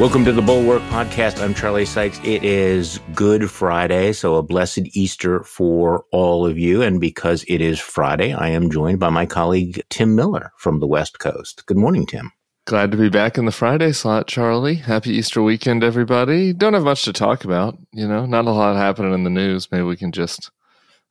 Welcome to the Bulwark Podcast. I'm Charlie Sykes. It is Good Friday, so a blessed Easter for all of you. And because it is Friday, I am joined by my colleague Tim Miller from the West Coast. Good morning, Tim. Glad to be back in the Friday slot, Charlie. Happy Easter weekend, everybody. Don't have much to talk about, you know, not a lot happening in the news. Maybe we can just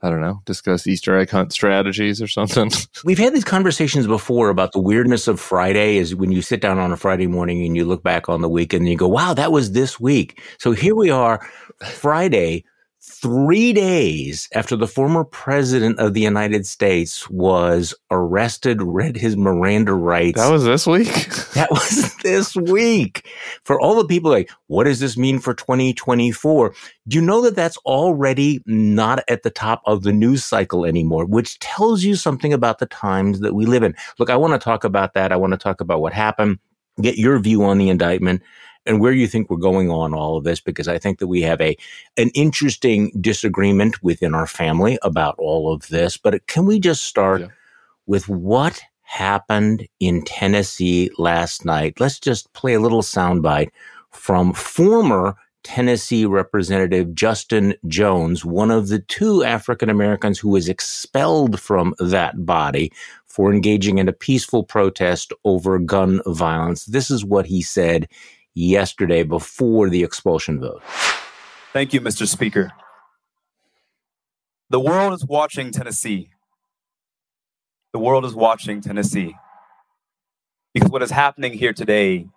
I don't know, discuss Easter egg hunt strategies or something. We've had these conversations before about the weirdness of Friday is when you sit down on a Friday morning and you look back on the week and you go, wow, that was this week. So here we are, Friday, three days after the former president of the United States was arrested, read his Miranda rights. That was this week? that was this week. For all the people like, what does this mean for 2024? Do you know that that's already not at the top of the news cycle anymore, which tells you something about the times that we live in? Look, I want to talk about that. I want to talk about what happened, get your view on the indictment and where you think we're going on all of this because I think that we have a an interesting disagreement within our family about all of this. But can we just start yeah. with what happened in Tennessee last night? Let's just play a little soundbite from former Tennessee Representative Justin Jones, one of the two African Americans who was expelled from that body for engaging in a peaceful protest over gun violence. This is what he said yesterday before the expulsion vote. Thank you, Mr. Speaker. The world is watching Tennessee. The world is watching Tennessee. Because what is happening here today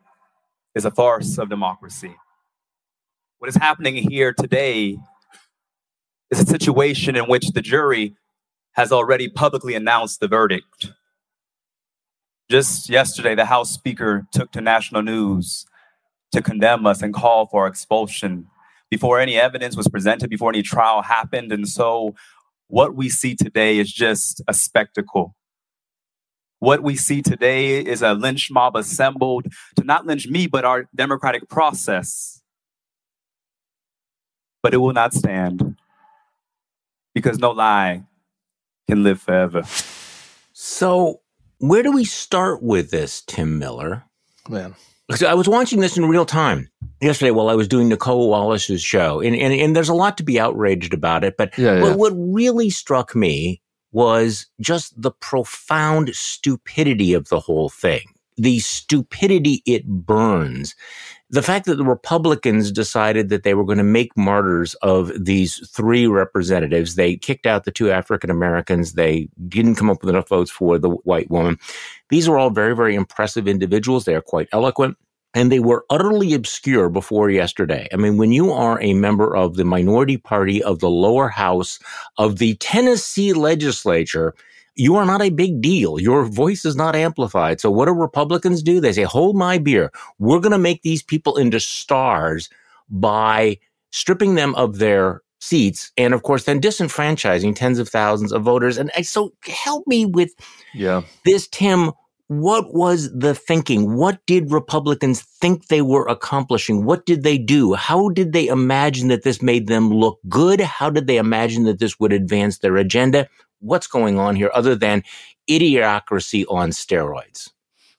is a farce of democracy. What is happening here today is a situation in which the jury has already publicly announced the verdict. Just yesterday, the House Speaker took to national news to condemn us and call for expulsion before any evidence was presented, before any trial happened. And so, what we see today is just a spectacle. What we see today is a lynch mob assembled to not lynch me, but our democratic process. But it will not stand because no lie can live forever. So, where do we start with this, Tim Miller? Man. I was watching this in real time yesterday while I was doing Nicolle Wallace's show, and, and, and there's a lot to be outraged about it. But yeah, yeah. What, what really struck me was just the profound stupidity of the whole thing. The stupidity it burns the fact that the Republicans decided that they were going to make martyrs of these three representatives, they kicked out the two African Americans. They didn't come up with enough votes for the white woman. These are all very, very impressive individuals. They are quite eloquent. And they were utterly obscure before yesterday. I mean, when you are a member of the minority party of the lower house of the Tennessee legislature, you are not a big deal. Your voice is not amplified. So what do Republicans do? They say, hold my beer. We're going to make these people into stars by stripping them of their seats and of course then disenfranchising tens of thousands of voters. And uh, so help me with yeah. this, Tim. What was the thinking? What did Republicans think they were accomplishing? What did they do? How did they imagine that this made them look good? How did they imagine that this would advance their agenda? What's going on here other than idiocracy on steroids?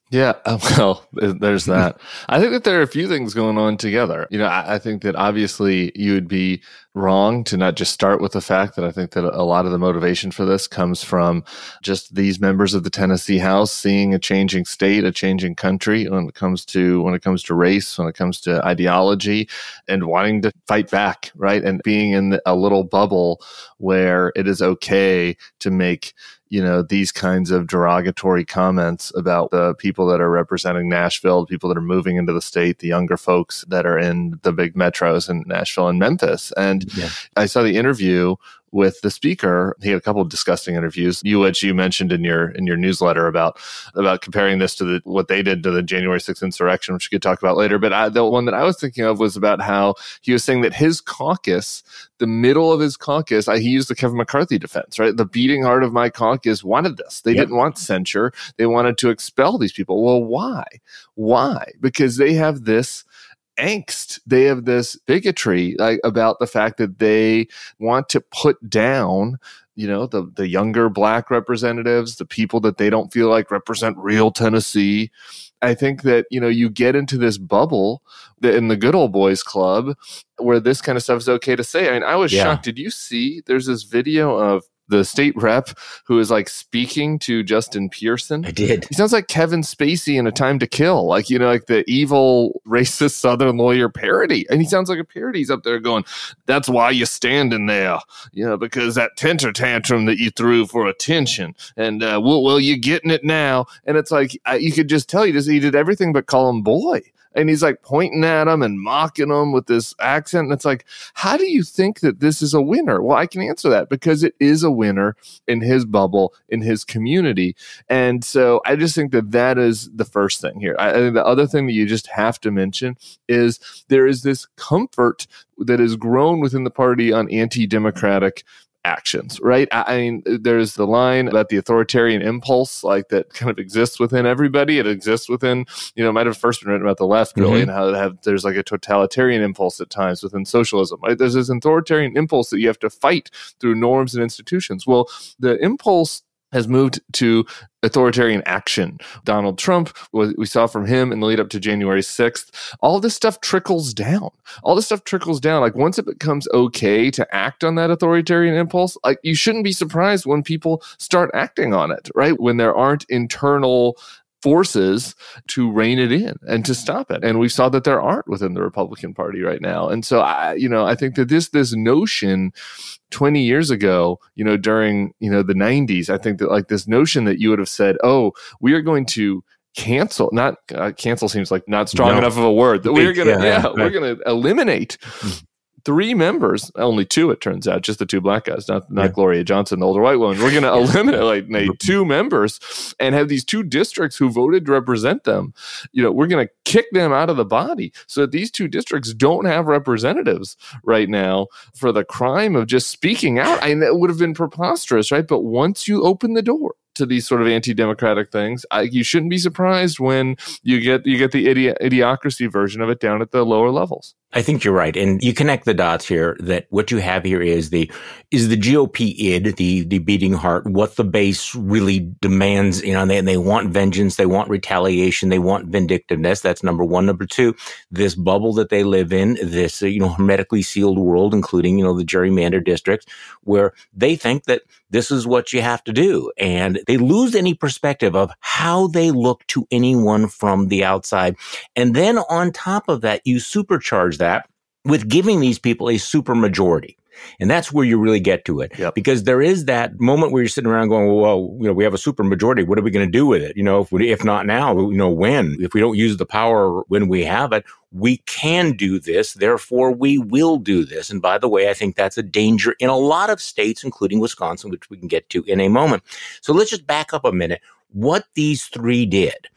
Yeah, uh, well, there's that. I think that there are a few things going on together. You know, I, I, think that obviously you would be wrong to not just start with the fact that I think that a lot of the motivation for this comes from just these members of the Tennessee House seeing a changing state, a changing country when it comes to when it comes to race, when it comes to ideology, and wanting to fight back, right? And being in a little bubble where it is okay to make you know these kinds of derogatory comments about the people that are representing Nashville, the people that are moving into the state, the younger folks that are in the big metros in Nashville and Memphis. And yeah. I saw the interview with the speaker. He had a couple of disgusting interviews. You, which you mentioned in your in your newsletter about about comparing this to the what they did to the January 6th insurrection, which we could talk about later. But I, the one that I was thinking of was about how he was saying that his caucus, the middle of his caucus, I, he used the Kevin McCarthy defense, right? The beating heart of my caucus wanted this. They yep. didn't want censure. They wanted to expel these people. Well, why? Why? Because they have this angst. They have this bigotry like about the fact that they want to put down you know the the younger black representatives the people that they don't feel like represent real tennessee I think that, you know, you get into this bubble in the good old boys club where this kind of stuff is okay to say. I mean, I was yeah. shocked. Did you see there's this video of the state rep who is like speaking to Justin Pearson. I did. He sounds like Kevin Spacey in A Time to Kill, like you know, like the evil racist Southern lawyer parody. And he sounds like a parody. He's up there going, "That's why you're standing there, you know, because that tenter tantrum that you threw for attention, and uh, well, well, you're getting it now." And it's like I, you could just tell he just he did everything but call him boy and he's like pointing at him and mocking him with this accent. And it's like, how do you think that this is a winner? Well, I can answer that because it is a winner in his bubble, in his community. And so I just think that that is the first thing here. I, I think the other thing that you just have to mention is there is this comfort that has grown within the party on anti democratic actions, right? I mean, there's the line about the authoritarian impulse, like that kind of exists within everybody. It exists within, you know, might have first been written about the left, really, mm-hmm. and how have, there's like a totalitarian impulse at times within socialism, right? There's this authoritarian impulse that you have to fight through norms and institutions. Well, the impulse has moved to authoritarian action. Donald Trump, we saw from him in the lead up to January 6th, all this stuff trickles down. All this stuff trickles down. Like once it becomes okay to act on that authoritarian impulse, like you shouldn't be surprised when people start acting on it, right? When there aren't internal forces to rein it in and to stop it. And we saw that there aren't within the Republican Party right now. And so I, you know, I think that this this notion 20 years ago, you know, during, you know, the 90s, I think that like this notion that you would have said, "Oh, we are going to cancel not uh, cancel seems like not strong no. enough of a word that we're gonna yeah, yeah, yeah we're gonna eliminate mm three members, only two, it turns out, just the two black guys, not not yeah. Gloria Johnson, the older white woman. We're going to eliminate like, two members and have these two districts who voted to represent them. You know, we're going to kick them out of the body so that these two districts don't have representatives right now for the crime of just speaking out. I mean, that would have been preposterous, right? But once you open the door to these sort of anti-democratic things, I, you shouldn't be surprised when you get you get the idi- idiocracy version of it down at the lower levels. I think you're right, and you connect the dots here. That what you have here is the is the GOP id, the the beating heart, what the base really demands. You know, and they, and they want vengeance, they want retaliation, they want vindictiveness. That's number one. Number two, this bubble that they live in, this you know hermetically sealed world, including you know the gerrymander districts, where they think that this is what you have to do. And they lose any perspective of how they look to anyone from the outside. And then on top of that, you supercharge that with giving these people a super majority. And that's where you really get to it. Yep. Because there is that moment where you're sitting around going, well, well, you know, we have a super majority. What are we going to do with it? You know, if, we, if not now, you know, when? If we don't use the power when we have it, we can do this. Therefore, we will do this. And by the way, I think that's a danger in a lot of states, including Wisconsin, which we can get to in a moment. So let's just back up a minute. What these three did.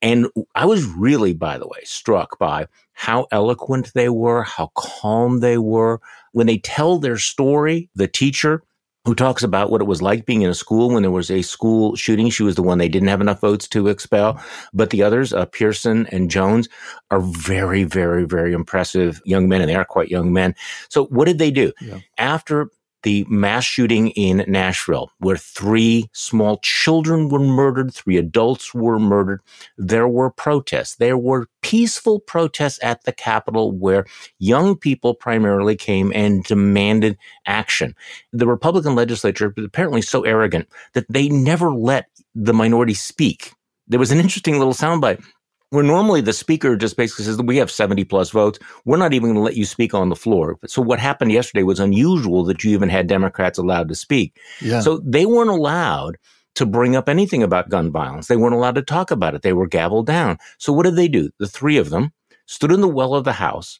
And I was really, by the way, struck by how eloquent they were, how calm they were. When they tell their story, the teacher who talks about what it was like being in a school when there was a school shooting. She was the one they didn't have enough votes to expel. But the others, uh, Pearson and Jones, are very, very, very impressive young men, and they are quite young men. So what did they do? Yeah. After the mass shooting in Nashville, where three small children were murdered, three adults were murdered. There were protests. There were peaceful protests at the Capitol where young people primarily came and demanded action. The Republican legislature was apparently so arrogant that they never let the minority speak. There was an interesting little soundbite where normally the speaker just basically says, we have 70 plus votes. We're not even going to let you speak on the floor. So what happened yesterday was unusual that you even had Democrats allowed to speak. Yeah. So they weren't allowed to bring up anything about gun violence. They weren't allowed to talk about it. They were gavelled down. So what did they do? The three of them stood in the well of the house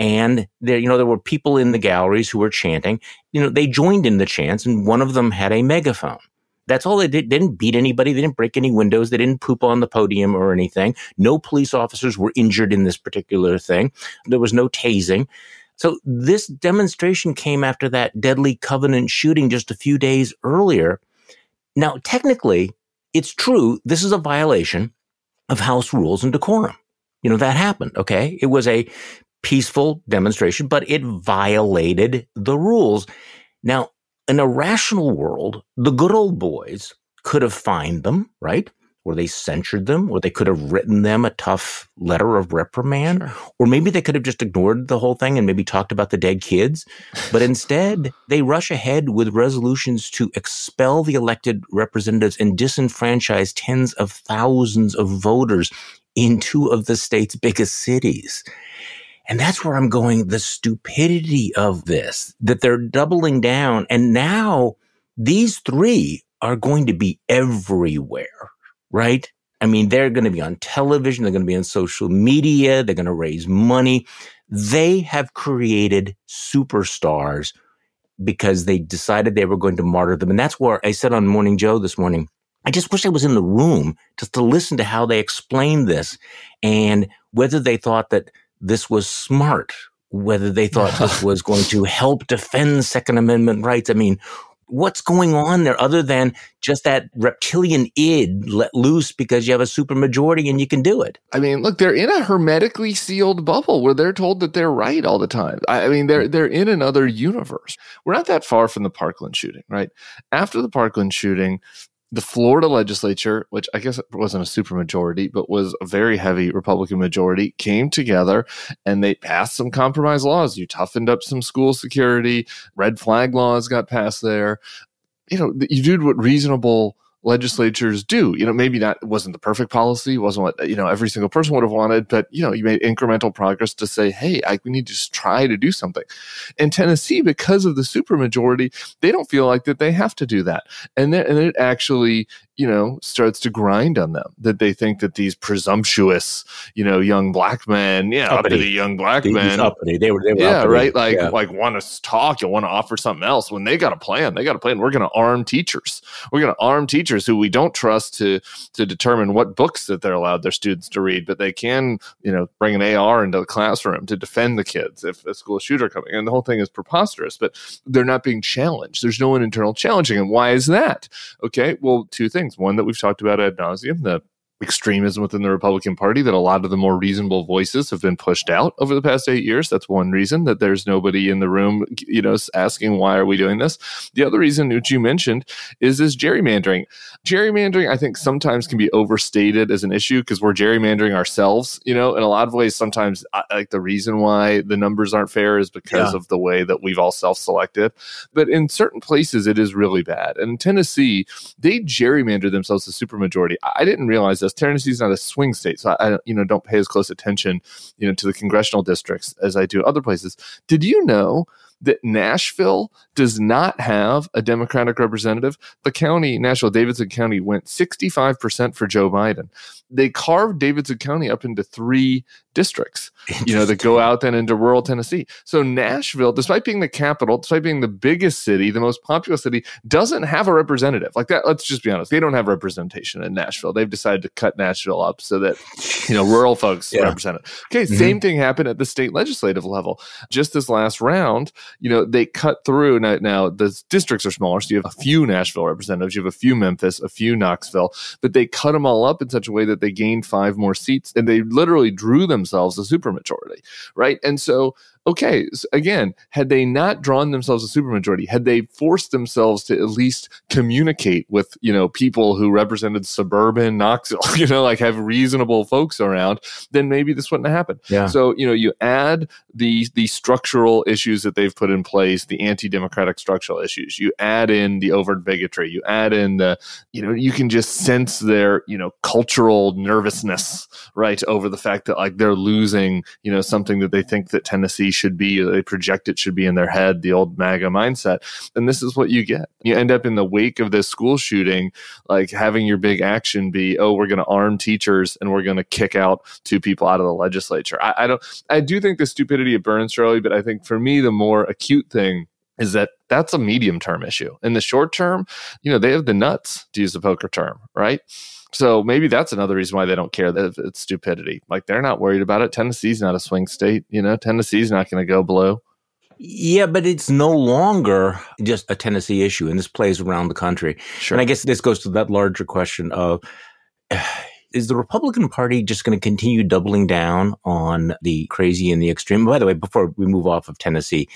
and there, you know, there were people in the galleries who were chanting. You know, they joined in the chants and one of them had a megaphone. That's all they did. They didn't beat anybody. They didn't break any windows. They didn't poop on the podium or anything. No police officers were injured in this particular thing. There was no tasing. So this demonstration came after that deadly Covenant shooting just a few days earlier. Now, technically, it's true. This is a violation of House rules and decorum. You know, that happened. Okay. It was a peaceful demonstration, but it violated the rules. Now, in a rational world, the good old boys could have fined them, right? or they censured them, or they could have written them a tough letter of reprimand, sure. or maybe they could have just ignored the whole thing and maybe talked about the dead kids. But instead, they rush ahead with resolutions to expel the elected representatives and disenfranchise tens of thousands of voters in two of the state's biggest cities. And that's where I'm going. The stupidity of this, that they're doubling down. And now these three are going to be everywhere, right? I mean, they're going to be on television. They're going to be on social media. They're going to raise money. They have created superstars because they decided they were going to martyr them. And that's where I said on Morning Joe this morning, I just wish I was in the room just to listen to how they explained this and whether they thought that this was smart, whether they thought this was going to help defend Second Amendment rights. I mean, what's going on there other than just that reptilian id let loose because you have a supermajority and you can do it? I mean, look, they're in a hermetically sealed bubble where they're told that they're right all the time. I mean, they're they're in another universe. We're not that far from the Parkland shooting, right? After the Parkland shooting, the Florida legislature, which I guess wasn't a supermajority, but was a very heavy Republican majority, came together and they passed some compromise laws. You toughened up some school security, red flag laws got passed there. You know, you did what reasonable legislatures do. You know, maybe that wasn't the perfect policy, wasn't what, you know, every single person would have wanted, but, you know, you made incremental progress to say, hey, I, we need to just try to do something. In Tennessee, because of the supermajority, they don't feel like that they have to do that. And, and it actually, you know, starts to grind on them that they think that these presumptuous, you know, young black men, yeah, uppity, uppity young black these, men, uppity. They were, they were yeah, uppity. right, like yeah. like want to talk, you want to offer something else. When they got a plan, they got a plan. We're going to arm teachers. We're going to arm teachers who we don't trust to to determine what books that they're allowed their students to read, but they can, you know, bring an AR into the classroom to defend the kids if a school shooter coming. And the whole thing is preposterous, but they're not being challenged. There's no one internal challenging. And why is that? Okay, well, two things things. One that we've talked about ad nauseum, the extremism within the Republican Party that a lot of the more reasonable voices have been pushed out over the past eight years. That's one reason that there's nobody in the room, you know, asking why are we doing this. The other reason, which you mentioned, is this gerrymandering. Gerrymandering, I think, sometimes can be overstated as an issue because we're gerrymandering ourselves. You know, in a lot of ways, sometimes like the reason why the numbers aren't fair is because yeah. of the way that we've all self-selected. But in certain places, it is really bad. And in Tennessee, they gerrymander themselves to supermajority. I didn't realize this. Tennessee's not a swing state, so I, you know, don't pay as close attention, you know, to the congressional districts as I do other places. Did you know that Nashville does not have a Democratic representative. The county, Nashville, Davidson County, went 65% for Joe Biden. They carved Davidson County up into three districts, you know, that go out then into rural Tennessee. So Nashville, despite being the capital, despite being the biggest city, the most populous city, doesn't have a representative. Like that, let's just be honest. They don't have representation in Nashville. They've decided to cut Nashville up so that, you know, rural folks yeah. represent it. Okay, mm-hmm. same thing happened at the state legislative level. Just this last round, you know, they cut through. Now, now the districts are smaller, so you have a few Nashville representatives, you have a few Memphis, a few Knoxville, but they cut them all up in such a way that they gained five more seats, and they literally drew themselves a supermajority, right? And so okay, so again, had they not drawn themselves a supermajority, had they forced themselves to at least communicate with, you know, people who represented suburban Knoxville, you know, like have reasonable folks around, then maybe this wouldn't have happened. Yeah. So, you know, you add the the structural issues that they've put in place, the anti-democratic structural issues, you add in the overt bigotry, you add in the, you know, you can just sense their, you know, cultural nervousness, right, over the fact that like they're losing, you know, something that they think that Tennessee should be, they project it should be in their head, the old MAGA mindset. And this is what you get. You end up in the wake of this school shooting, like having your big action be, oh, we're going to arm teachers and we're going to kick out two people out of the legislature. I, I don't, I do think the stupidity of burns Charlie, but I think for me, the more acute thing is that that's a medium term issue. In the short term, you know, they have the nuts to use the poker term, right? So maybe that's another reason why they don't care that it's stupidity. Like they're not worried about it. Tennessee's not a swing state. You know, Tennessee's not going to go blue. Yeah, but it's no longer just a Tennessee issue, and this plays around the country. Sure. And I guess this goes to that larger question of is the Republican Party just going to continue doubling down on the crazy and the extreme? By the way, before we move off of Tennessee,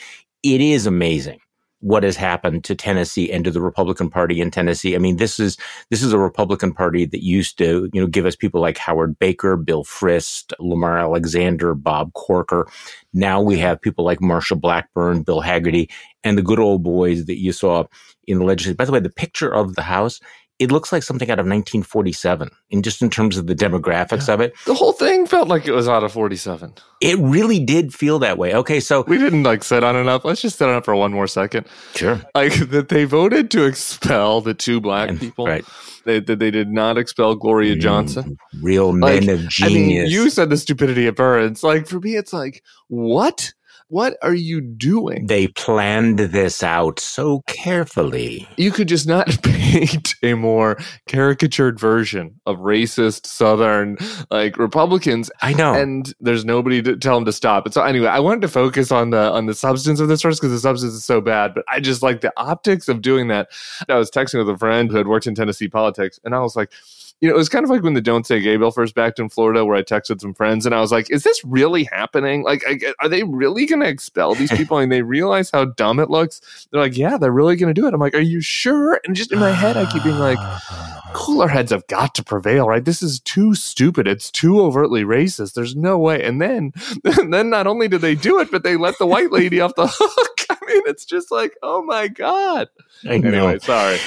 it is amazing what has happened to Tennessee and to the Republican Party in Tennessee. I mean, this is this is a Republican Party that used to, you know, give us people like Howard Baker, Bill Frist, Lamar Alexander, Bob Corker. Now we have people like Marsha Blackburn, Bill Hagerty, and the good old boys that you saw in the legislature. By the way, the picture of the House it looks like something out of 1947 in just in terms of the demographics yeah. of it. The whole thing felt like it was out of 47. It really did feel that way. Okay, so we didn't like sit on enough. Let's just sit on it for one more second. Sure. Like that they voted to expel the two black and, people. Right. They, they, they did not expel Gloria mm, Johnson. Real men like, of genius. I mean, you said the stupidity of Burns. Like for me, it's like what? What are you doing? They planned this out so carefully. You could just not paint a more caricatured version of racist Southern like Republicans. I know, and there's nobody to tell them to stop. And so anyway, I wanted to focus on the on the substance of this first because the substance is so bad. But I just like the optics of doing that. I was texting with a friend who had worked in Tennessee politics, and I was like you know, it was kind of like when the Don't Say Gay bill first backed in Florida, where I texted some friends and I was like, is this really happening? Like, are they really going to expel these people? and they realize how dumb it looks. They're like, yeah, they're really going to do it. I'm like, are you sure? And just in my head, I keep being like, cooler heads have got to prevail, right? This is too stupid. It's too overtly racist. There's no way. And then, then not only did they do it, but they let the white lady off the hook. I mean, it's just like, oh my God. I know. Anyway, sorry.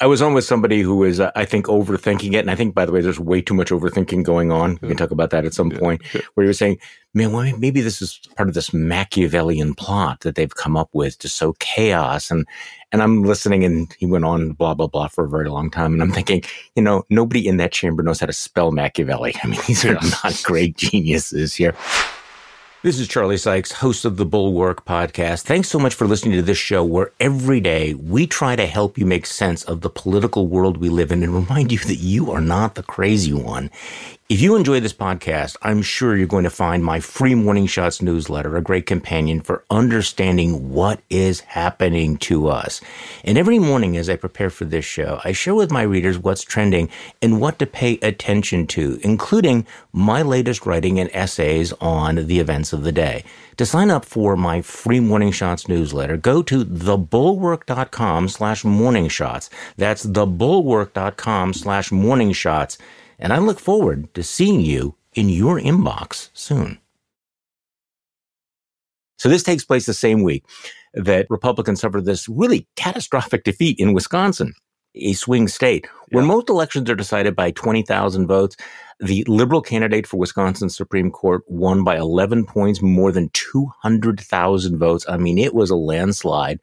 I was on with somebody who was, uh, I think, overthinking it. And I think, by the way, there's way too much overthinking going on. We can talk about that at some yeah. point where he was saying, man, well, maybe this is part of this Machiavellian plot that they've come up with to sow chaos. And, and I'm listening and he went on blah, blah, blah for a very long time. And I'm thinking, you know, nobody in that chamber knows how to spell Machiavelli. I mean, these are not great geniuses here. This is Charlie Sykes, host of the Bulwark podcast. Thanks so much for listening to this show where every day we try to help you make sense of the political world we live in and remind you that you are not the crazy one. If you enjoy this podcast, I'm sure you're going to find my free Morning Shots newsletter a great companion for understanding what is happening to us. And every morning as I prepare for this show, I share with my readers what's trending and what to pay attention to, including my latest writing and essays on the events of the day. To sign up for my free Morning Shots newsletter, go to thebulwark.com slash morning shots. That's thebulwark.com slash morning shots and I look forward to seeing you in your inbox soon. So this takes place the same week that Republicans suffered this really catastrophic defeat in Wisconsin, a swing state, where yeah. most elections are decided by 20,000 votes. The liberal candidate for Wisconsin Supreme Court won by 11 points, more than 200,000 votes. I mean, it was a landslide.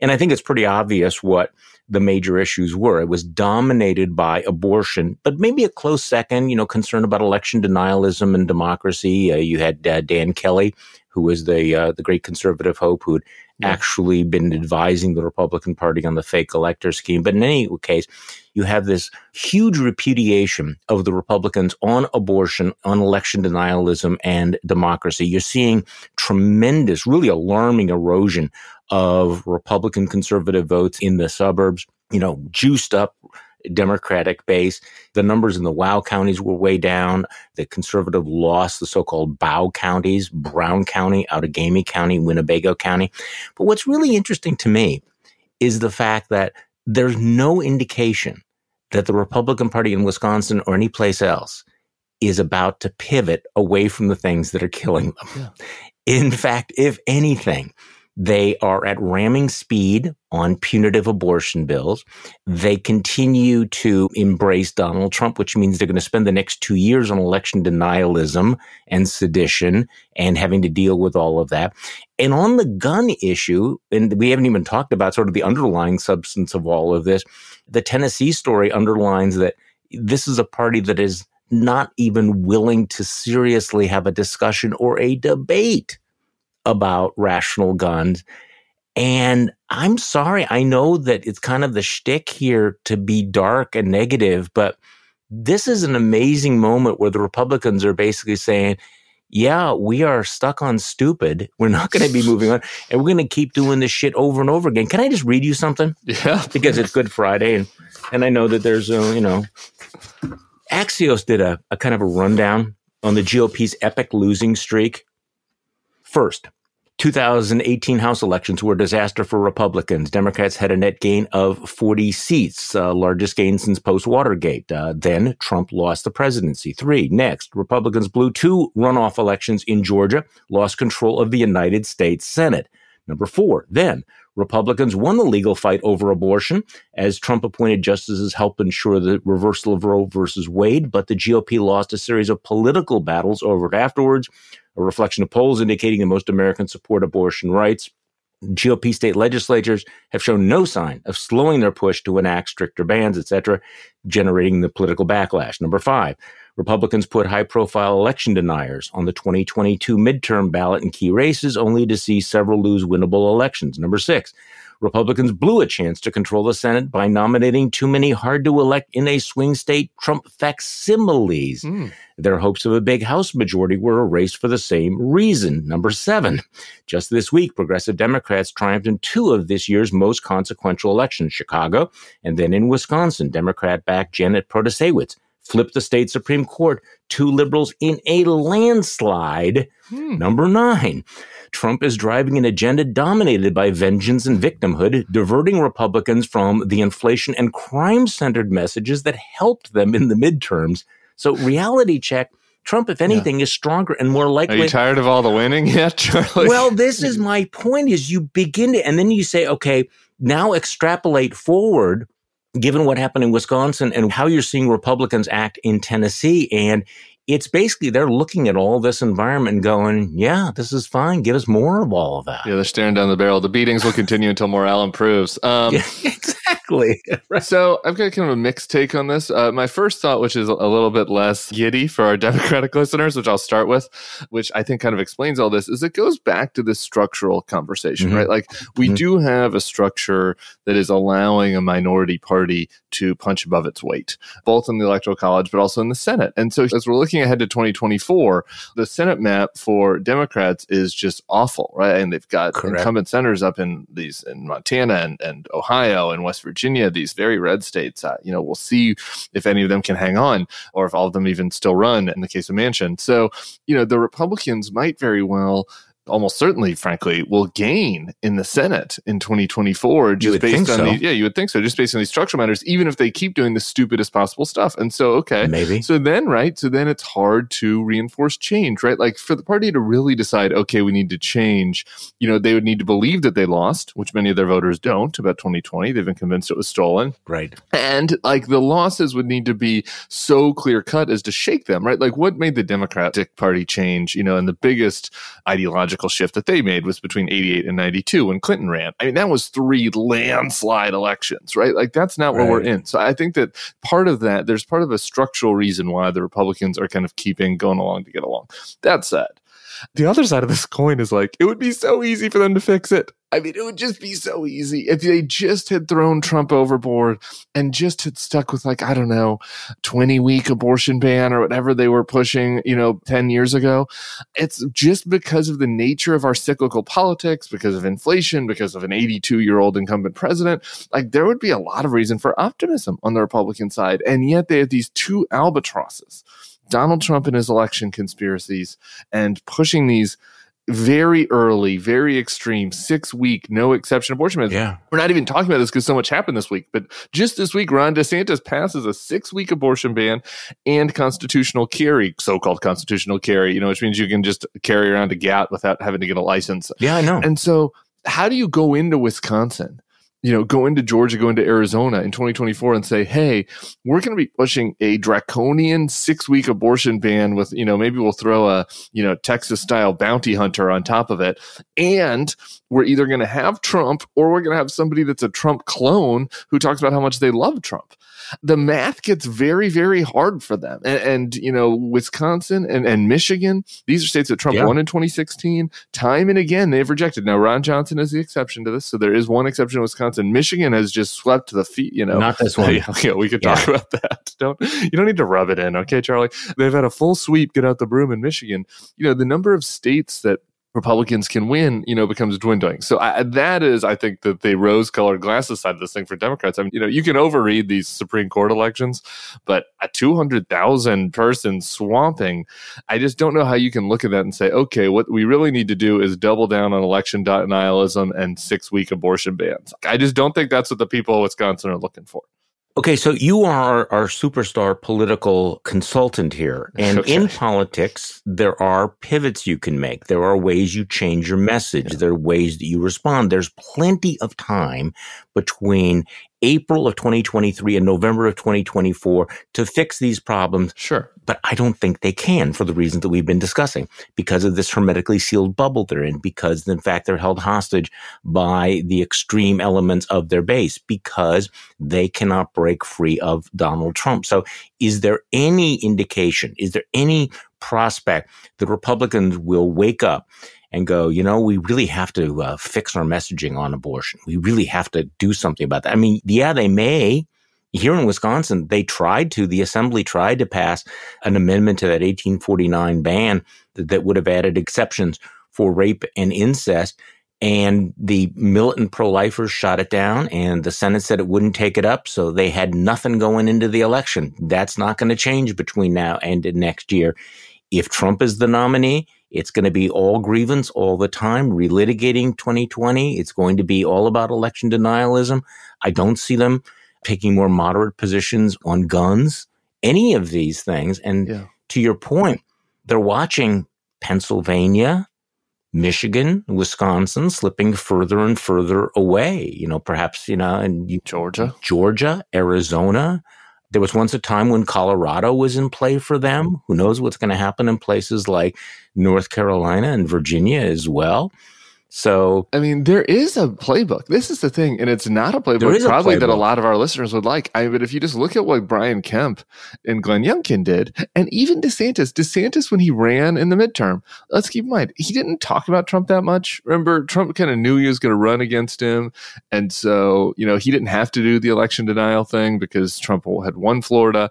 And I think it's pretty obvious what the major issues were. It was dominated by abortion, but maybe a close second, you know, concern about election denialism and democracy. Uh, you had uh, Dan Kelly, who was the uh, the great conservative hope who'd yeah. actually been advising the Republican Party on the fake elector scheme. But in any case, you have this huge repudiation of the Republicans on abortion, on election denialism and democracy. You're seeing tremendous, really alarming erosion of Republican conservative votes in the suburbs, you know, juiced up Democratic base. The numbers in the WOW counties were way down. The conservative lost the so-called BOW counties, Brown County, Outagamie County, Winnebago County. But what's really interesting to me is the fact that there's no indication that the Republican Party in Wisconsin or any place else is about to pivot away from the things that are killing them. Yeah. In fact, if anything, they are at ramming speed on punitive abortion bills. They continue to embrace Donald Trump, which means they're going to spend the next two years on election denialism and sedition and having to deal with all of that. And on the gun issue, and we haven't even talked about sort of the underlying substance of all of this, the Tennessee story underlines that this is a party that is not even willing to seriously have a discussion or a debate about rational guns. And I'm sorry, I know that it's kind of the shtick here to be dark and negative, but this is an amazing moment where the Republicans are basically saying, yeah, we are stuck on stupid. We're not going to be moving on, and we're going to keep doing this shit over and over again. Can I just read you something? Yeah, because it's Good Friday, and and I know that there's a you know, Axios did a, a kind of a rundown on the GOP's epic losing streak. First, 2018 House elections were a disaster for Republicans. Democrats had a net gain of 40 seats, uh, largest gain since post Watergate. Uh, then Trump lost the presidency. Three. Next, Republicans blew two runoff elections in Georgia, lost control of the United States Senate. Number four. Then Republicans won the legal fight over abortion as Trump appointed justices helped ensure the reversal of Roe versus Wade, but the GOP lost a series of political battles over it afterwards a reflection of polls indicating that most Americans support abortion rights. GOP state legislatures have shown no sign of slowing their push to enact stricter bans, etc., generating the political backlash. Number five, Republicans put high profile election deniers on the 2022 midterm ballot in key races, only to see several lose winnable elections. Number six, Republicans blew a chance to control the Senate by nominating too many hard to elect in a swing state Trump facsimiles. Mm. Their hopes of a big House majority were erased for the same reason. Number seven, just this week, progressive Democrats triumphed in two of this year's most consequential elections, Chicago and then in Wisconsin. Democrat backed Janet Protasiewicz flipped the state Supreme Court, two liberals in a landslide. Hmm. Number nine, Trump is driving an agenda dominated by vengeance and victimhood, diverting Republicans from the inflation and crime centered messages that helped them in the midterms. So, reality check. Trump, if anything, yeah. is stronger and more likely. Are you tired of all the winning yet, Charlie? Well, this is my point: is you begin to, and then you say, okay, now extrapolate forward given what happened in Wisconsin and how you're seeing Republicans act in Tennessee. And it's basically they're looking at all this environment and going, yeah, this is fine. Give us more of all of that. Yeah, they're staring down the barrel. The beatings will continue until morale improves. Um, yeah, exactly. right. So I've got kind of a mixed take on this. Uh, my first thought, which is a little bit less giddy for our Democratic listeners, which I'll start with, which I think kind of explains all this, is it goes back to this structural conversation, mm-hmm. right? Like we mm-hmm. do have a structure that is allowing a minority party to punch above its weight, both in the Electoral College, but also in the Senate. And so as we're looking ahead to 2024, the Senate map for Democrats is just awful, right? And they've got Correct. incumbent senators up in these in Montana and, and Ohio and West Virginia, these very red states. Uh, you know, we'll see if any of them can hang on or if all of them even still run in the case of Manchin. So, you know, the Republicans might very well almost certainly, frankly, will gain in the Senate in 2024 just based on so. yeah, you would think so, just based on these structural matters, even if they keep doing the stupidest possible stuff. And so, okay, maybe. So then, right? So then it's hard to reinforce change, right? Like for the party to really decide, okay, we need to change, you know, they would need to believe that they lost, which many of their voters don't about 2020. They've been convinced it was stolen. Right. And like the losses would need to be so clear cut as to shake them, right? Like what made the Democratic Party change, you know, and the biggest ideological shift that they made was between 88 and 92 when Clinton ran. I mean, that was three landslide elections, right? Like that's not right. where we're in. So I think that part of that, there's part of a structural reason why the Republicans are kind of keeping going along to get along. That said, the other side of this coin is like, it would be so easy for them to fix it. I mean, it would just be so easy if they just had thrown Trump overboard and just had stuck with like, I don't know, 20 week abortion ban or whatever they were pushing, you know, 10 years ago. It's just because of the nature of our cyclical politics, because of inflation, because of an 82 year old incumbent president. Like there would be a lot of reason for optimism on the Republican side. And yet they have these two albatrosses Donald Trump and his election conspiracies and pushing these very early, very extreme, six week, no exception abortion bans. Yeah. We're not even talking about this because so much happened this week. But just this week, Ron DeSantis passes a six week abortion ban and constitutional carry, so called constitutional carry, you know, which means you can just carry around a gat without having to get a license. Yeah, I know. And so, how do you go into Wisconsin you know, go into Georgia, go into Arizona in 2024 and say, hey, we're going to be pushing a draconian six week abortion ban with, you know, maybe we'll throw a, you know, Texas style bounty hunter on top of it. And we're either going to have Trump or we're going to have somebody that's a Trump clone who talks about how much they love Trump the math gets very, very hard for them. And, and you know, Wisconsin and, and Michigan, these are states that Trump yeah. won in 2016. Time and again, they've rejected. Now, Ron Johnson is the exception to this. So there is one exception in Wisconsin. Michigan has just swept the feet, you know. Not this one. Yeah, we could talk yeah. about that. Don't you don't need to rub it in, okay, Charlie? They've had a full sweep, get out the broom in Michigan. You know, the number of states that Republicans can win, you know, becomes dwindling. So I, that is, I think, that the rose-colored glasses side of this thing for Democrats. I mean, you know, you can overread these Supreme Court elections, but a two hundred thousand person swamping, I just don't know how you can look at that and say, okay, what we really need to do is double down on election denialism and six-week abortion bans. I just don't think that's what the people of Wisconsin are looking for. Okay, so you are our superstar political consultant here. And okay. in politics, there are pivots you can make. There are ways you change your message. Yeah. There are ways that you respond. There's plenty of time between April of 2023 and November of 2024 to fix these problems. Sure. But I don't think they can for the reasons that we've been discussing because of this hermetically sealed bubble they're in, because in fact they're held hostage by the extreme elements of their base, because they cannot break free of Donald Trump. So is there any indication? Is there any prospect that Republicans will wake up and go, you know, we really have to uh, fix our messaging on abortion. We really have to do something about that. I mean, yeah, they may. Here in Wisconsin, they tried to, the assembly tried to pass an amendment to that 1849 ban that, would have added exceptions for rape and incest. And the militant pro lifers shot it down, and the Senate said it wouldn't take it up. So they had nothing going into the election. That's not going to change between now and next year. If Trump is the nominee, it's going to be all grievance all the time, relitigating 2020. It's going to be all about election denialism. I don't see them taking more moderate positions on guns, any of these things. And yeah. to your point, they're watching Pennsylvania, Michigan, Wisconsin slipping further and further away. You know, perhaps, you know, and Georgia, Georgia, Arizona. There was once a time when Colorado was in play for them. Who knows what's going to happen in places like North Carolina and Virginia as well. So, I mean, there is a playbook. This is the thing, and it's not a playbook probably a playbook. that a lot of our listeners would like. I mean, but if you just look at what Brian Kemp and Glenn Youngkin did, and even DeSantis, DeSantis when he ran in the midterm, let's keep in mind he didn't talk about Trump that much. Remember, Trump kind of knew he was going to run against him, and so you know he didn't have to do the election denial thing because Trump had won Florida.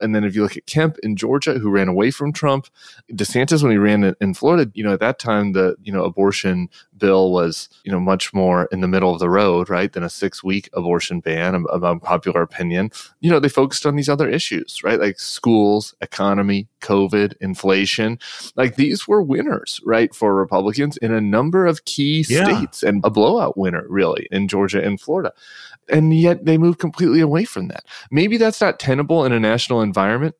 And then if you look at Kemp in Georgia, who ran away from Trump, DeSantis when he ran in, in Florida, you know at that time the you know abortion bill was, you know, much more in the middle of the road, right, than a six week abortion ban, um, of um, unpopular opinion. You know, they focused on these other issues, right, like schools, economy, COVID, inflation. Like these were winners, right, for Republicans in a number of key yeah. states and a blowout winner, really, in Georgia and Florida. And yet they moved completely away from that. Maybe that's not tenable in a national environment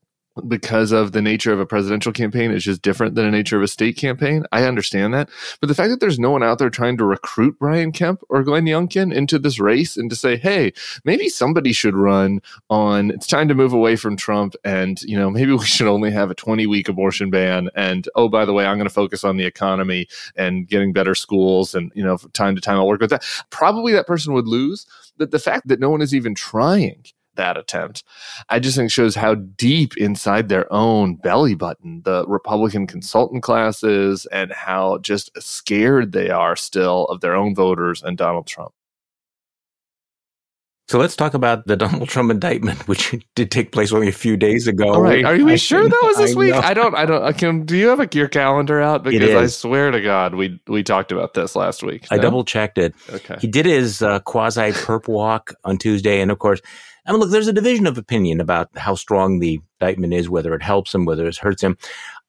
because of the nature of a presidential campaign is just different than the nature of a state campaign. I understand that. But the fact that there's no one out there trying to recruit Brian Kemp or Glenn Youngkin into this race and to say, hey, maybe somebody should run on it's time to move away from Trump and, you know, maybe we should only have a 20 week abortion ban. And oh, by the way, I'm going to focus on the economy and getting better schools and, you know, time to time I'll work with that. Probably that person would lose. But the fact that no one is even trying that attempt. I just think shows how deep inside their own belly button the Republican consultant class is and how just scared they are still of their own voters and Donald Trump. So let's talk about the Donald Trump indictment, which did take place only a few days ago. All right, are you I sure that was this I week? Know. I don't. I don't. I can. Do you have a, your calendar out? Because I swear to God, we we talked about this last week. No? I double checked it. Okay. He did his uh, quasi perp walk on Tuesday, and of course, I mean, look, there's a division of opinion about how strong the indictment is, whether it helps him, whether it hurts him.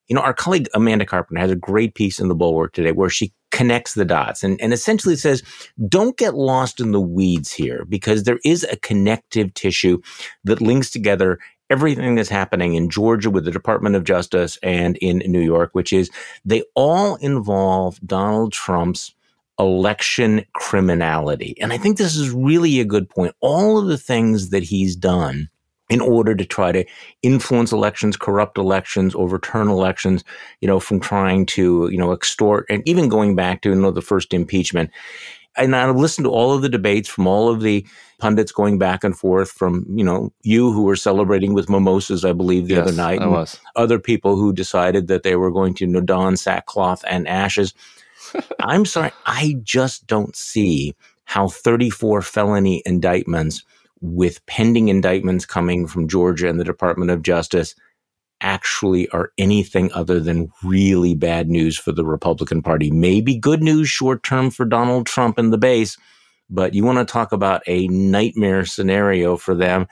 You know, our colleague Amanda Carpenter has a great piece in the Bulwark today where she connects the dots and, and essentially says, don't get lost in the weeds here because there is a connective tissue that links together everything that's happening in Georgia with the Department of Justice and in New York, which is they all involve Donald Trump's election criminality. And I think this is really a good point. All of the things that he's done in order to try to influence elections, corrupt elections, overturn elections, you know, from trying to, you know, extort and even going back to, you know, the first impeachment. And I've listened to all of the debates from all of the pundits going back and forth from, you know, you who were celebrating with mimosas, I believe, the yes, other night. I was. Other people who decided that they were going to you know, don sackcloth and ashes. I'm sorry, I just don't see how 34 felony indictments with pending indictments coming from Georgia and the Department of Justice actually are anything other than really bad news for the Republican Party. Maybe good news short term for Donald Trump and the base, but you want to talk about a nightmare scenario for them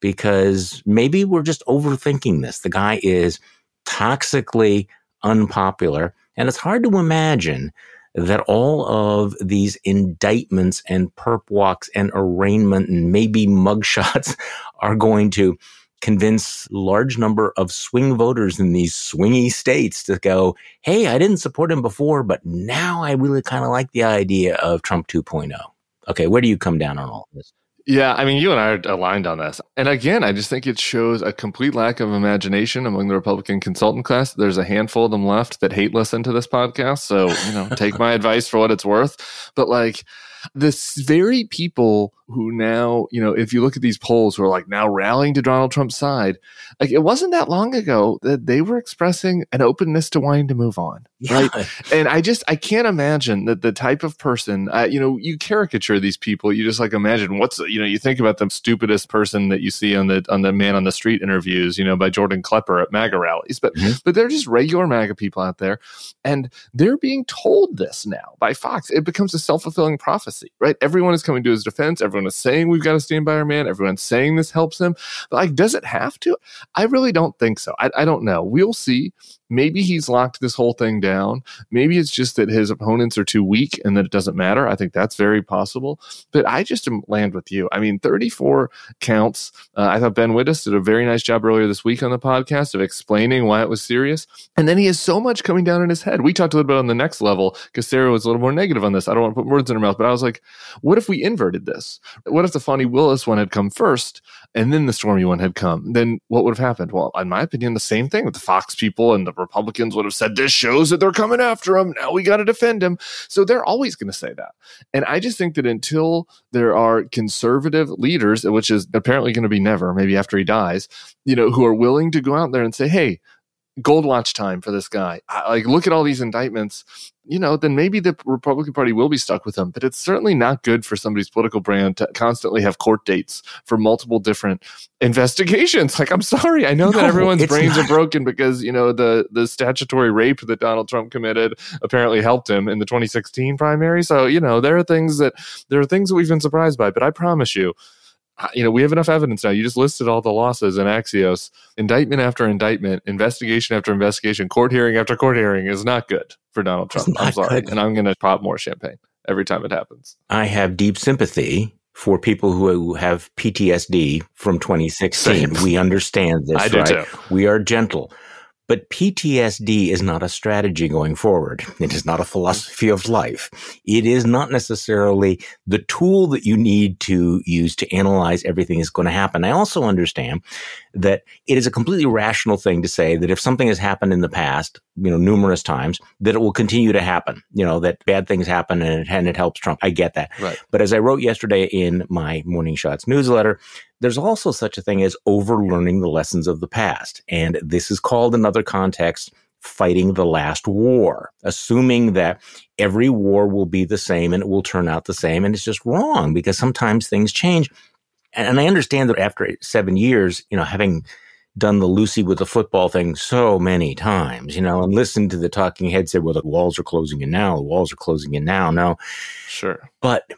because maybe we're just overthinking this. The guy is toxically unpopular, and it's hard to imagine that all of these indictments and perp walks and arraignment and maybe mugshots are going to convince large number of swing voters in these swingy states to go, hey, I didn't support him before, but now I really kind of like the idea of Trump 2.0. Okay, where do you come down on all this? Yeah, I mean, you and I are aligned on this. And again, I just think it shows a complete lack of imagination among the Republican consultant class. There's a handful of them left that hate listen to this podcast. So, you know, take my advice for what it's worth. But like, this very people who now, you know, if you look at these polls who are like now rallying to Donald Trump's side, like it wasn't that long ago that they were expressing an openness to wanting to move on, yeah. right? And I just I can't imagine that the type of person, uh, you know, you caricature these people. You just like imagine what's you know you think about the stupidest person that you see on the on the man on the street interviews, you know, by Jordan Klepper at MAGA rallies, but mm-hmm. but they're just regular MAGA people out there, and they're being told this now by Fox. It becomes a self fulfilling prophecy, right? Everyone is coming to his defense. Everyone is saying we've got to stand by our man. Everyone's saying this helps him. But like, does it have to? I really don't think so. I, I don't know. We'll see. Maybe he's locked this whole thing down. Maybe it's just that his opponents are too weak and that it doesn't matter. I think that's very possible. But I just land with you. I mean, 34 counts. Uh, I thought Ben Wittes did a very nice job earlier this week on the podcast of explaining why it was serious. And then he has so much coming down in his head. We talked a little bit on the next level because Sarah was a little more negative on this. I don't want to put words in her mouth, but I was like, what if we inverted this? What if the Fani Willis one had come first and then the Stormy one had come? Then what would have happened? Well, in my opinion, the same thing with the Fox people and the Republicans would have said, this shows that they're coming after him. Now we got to defend him. So they're always going to say that. And I just think that until there are conservative leaders, which is apparently going to be never, maybe after he dies, you know, who are willing to go out there and say, hey, gold watch time for this guy. I, like, look at all these indictments, you know, then maybe the Republican Party will be stuck with him. But it's certainly not good for somebody's political brand to constantly have court dates for multiple different investigations. Like, I'm sorry, I know no, that everyone's brains not. are broken because you know the the statutory rape that Donald Trump committed apparently helped him in the 2016 primary. So you know, there are things that there are things that we've been surprised by. But I promise you you know, we have enough evidence now. You just listed all the losses in Axios. Indictment after indictment, investigation after investigation, court hearing after court hearing is not good for Donald Trump. I'm sorry. Good. And I'm going to pop more champagne every time it happens. I have deep sympathy for people who have PTSD from 2016. Same. We understand this, I right? Do too. We are gentle. But PTSD is not a strategy going forward. It is not a philosophy of life. It is not necessarily the tool that you need to use to analyze everything that's going to happen. I also understand that it is a completely rational thing to say that if something has happened in the past, you know, numerous times, that it will continue to happen. You know, that bad things happen and it, and it helps Trump. I get that. Right. But as I wrote yesterday in my Morning Shots newsletter, there's also such a thing as overlearning the lessons of the past. And this is called another context fighting the last war, assuming that every war will be the same and it will turn out the same. And it's just wrong because sometimes things change. And I understand that after seven years, you know, having done the Lucy with the football thing so many times, you know, and listened to the talking head say, well, the walls are closing in now, the walls are closing in now. No. Sure. But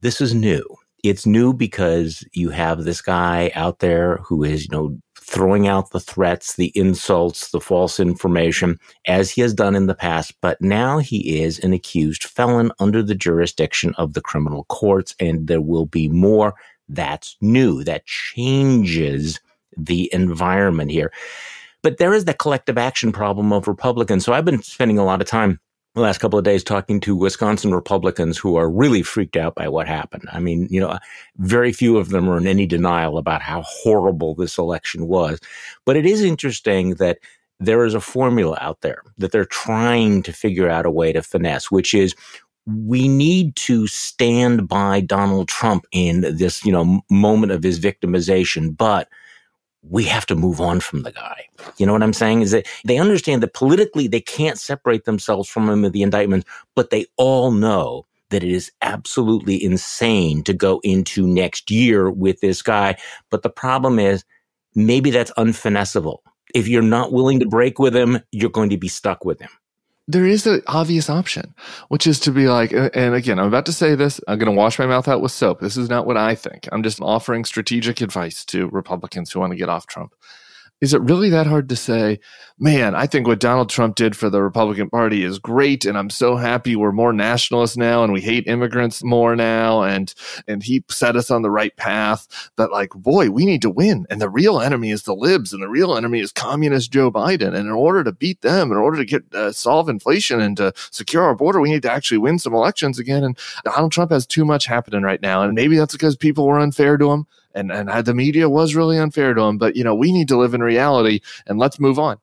this is new it's new because you have this guy out there who is, you know, throwing out the threats, the insults, the false information, as he has done in the past. But now he is an accused felon under the jurisdiction of the criminal courts, and there will be more. That's new. That changes the environment here. But there is the collective action problem of Republicans. So I've been spending a lot of time the last couple of days talking to Wisconsin Republicans who are really freaked out by what happened. I mean, you know, very few of them are in any denial about how horrible this election was. But it is interesting that there is a formula out there that they're trying to figure out a way to finesse, which is we need to stand by Donald Trump in this, you know, moment of his victimization, but we have to move on from the guy. You know what I'm saying? Is that they understand that politically they can't separate themselves from him in the indictment, but they all know that it is absolutely insane to go into next year with this guy. But the problem is maybe that's unfinessable. If you're not willing to break with him, you're going to be stuck with him there is an obvious option, which is to be like, and again, I'm about to say this. I'm going to wash my mouth out with soap. This is not what I think. I'm just offering strategic advice to Republicans who want to get off Trump is it really that hard to say, man, I think what Donald Trump did for the Republican Party is great and I'm so happy we're more nationalists now and we hate immigrants more now and and he set us on the right path, but like boy, we need to win and the real enemy is the libs and the real enemy is communist Joe Biden. And in order to beat them, in order to get uh, solve inflation and to secure our border, we need to actually win some elections again. And Donald Trump has too much happening right now and maybe that's because people were unfair to him and and the media was really unfair to him. But you know, we need to live in reality and let's move on.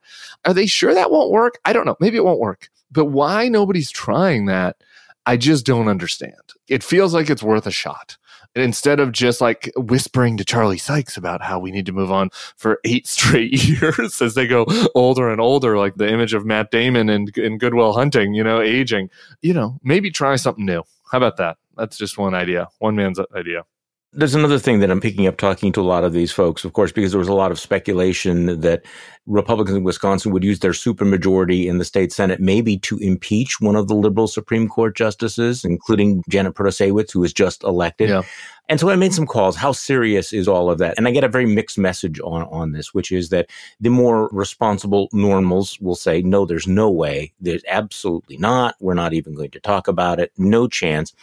Are they sure that won't work? I don't know. Maybe it won't work. But why nobody's trying that? I just don't understand. It feels like it's worth a shot. Instead of just like whispering to Charlie Sykes about how we need to move on for eight straight years as they go older and older, like the image of Matt Damon in, in Good Will Hunting, you know, aging, you know, maybe try something new. How about that? That's just one idea, one man's idea. There's another thing that I'm picking up talking to a lot of these folks, of course, because there was a lot of speculation that Republicans in Wisconsin would use their supermajority in the state Senate maybe to impeach one of the liberal Supreme Court justices, including Janet Protasiewicz, who was just elected. Yeah. And so I made some calls. How serious is all of that? And I get a very mixed message on, on this, which is that the more responsible normals will say, no, there's no way. There's absolutely not. We're not even going to talk about it. No chance.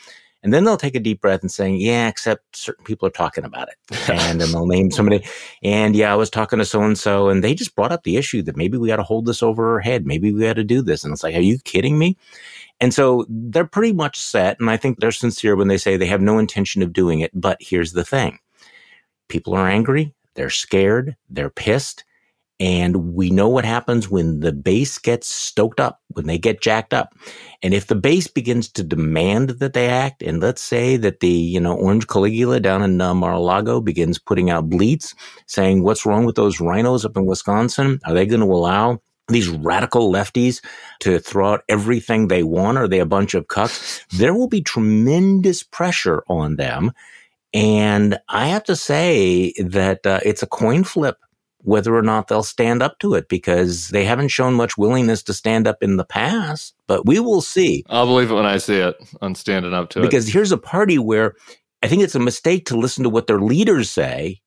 And then they'll take a deep breath and saying, yeah, except certain people are talking about it. And then they'll name somebody. And yeah, I was talking to so and so, and they just brought up the issue that maybe we got to hold this over our head. Maybe we got to do this. And it's like, are you kidding me? And so they're pretty much set. And I think they're sincere when they say they have no intention of doing it. But here's the thing people are angry, they're scared, they're pissed. And we know what happens when the base gets stoked up, when they get jacked up. And if the base begins to demand that they act, and let's say that the, you know, Orange Caligula down in uh, Mar-a-Lago begins putting out bleats saying, what's wrong with those RINOs up in Wisconsin? Are they going to allow these radical lefties to throw out everything they want? Are they a bunch of cucks? There will be tremendous pressure on them. And I have to say that uh, it's a coin flip whether or not they'll stand up to it because they haven't shown much willingness to stand up in the past. But we will see. I'll believe it when I see it on standing up to because it. Because here's a party where I think it's a mistake to listen to what their leaders say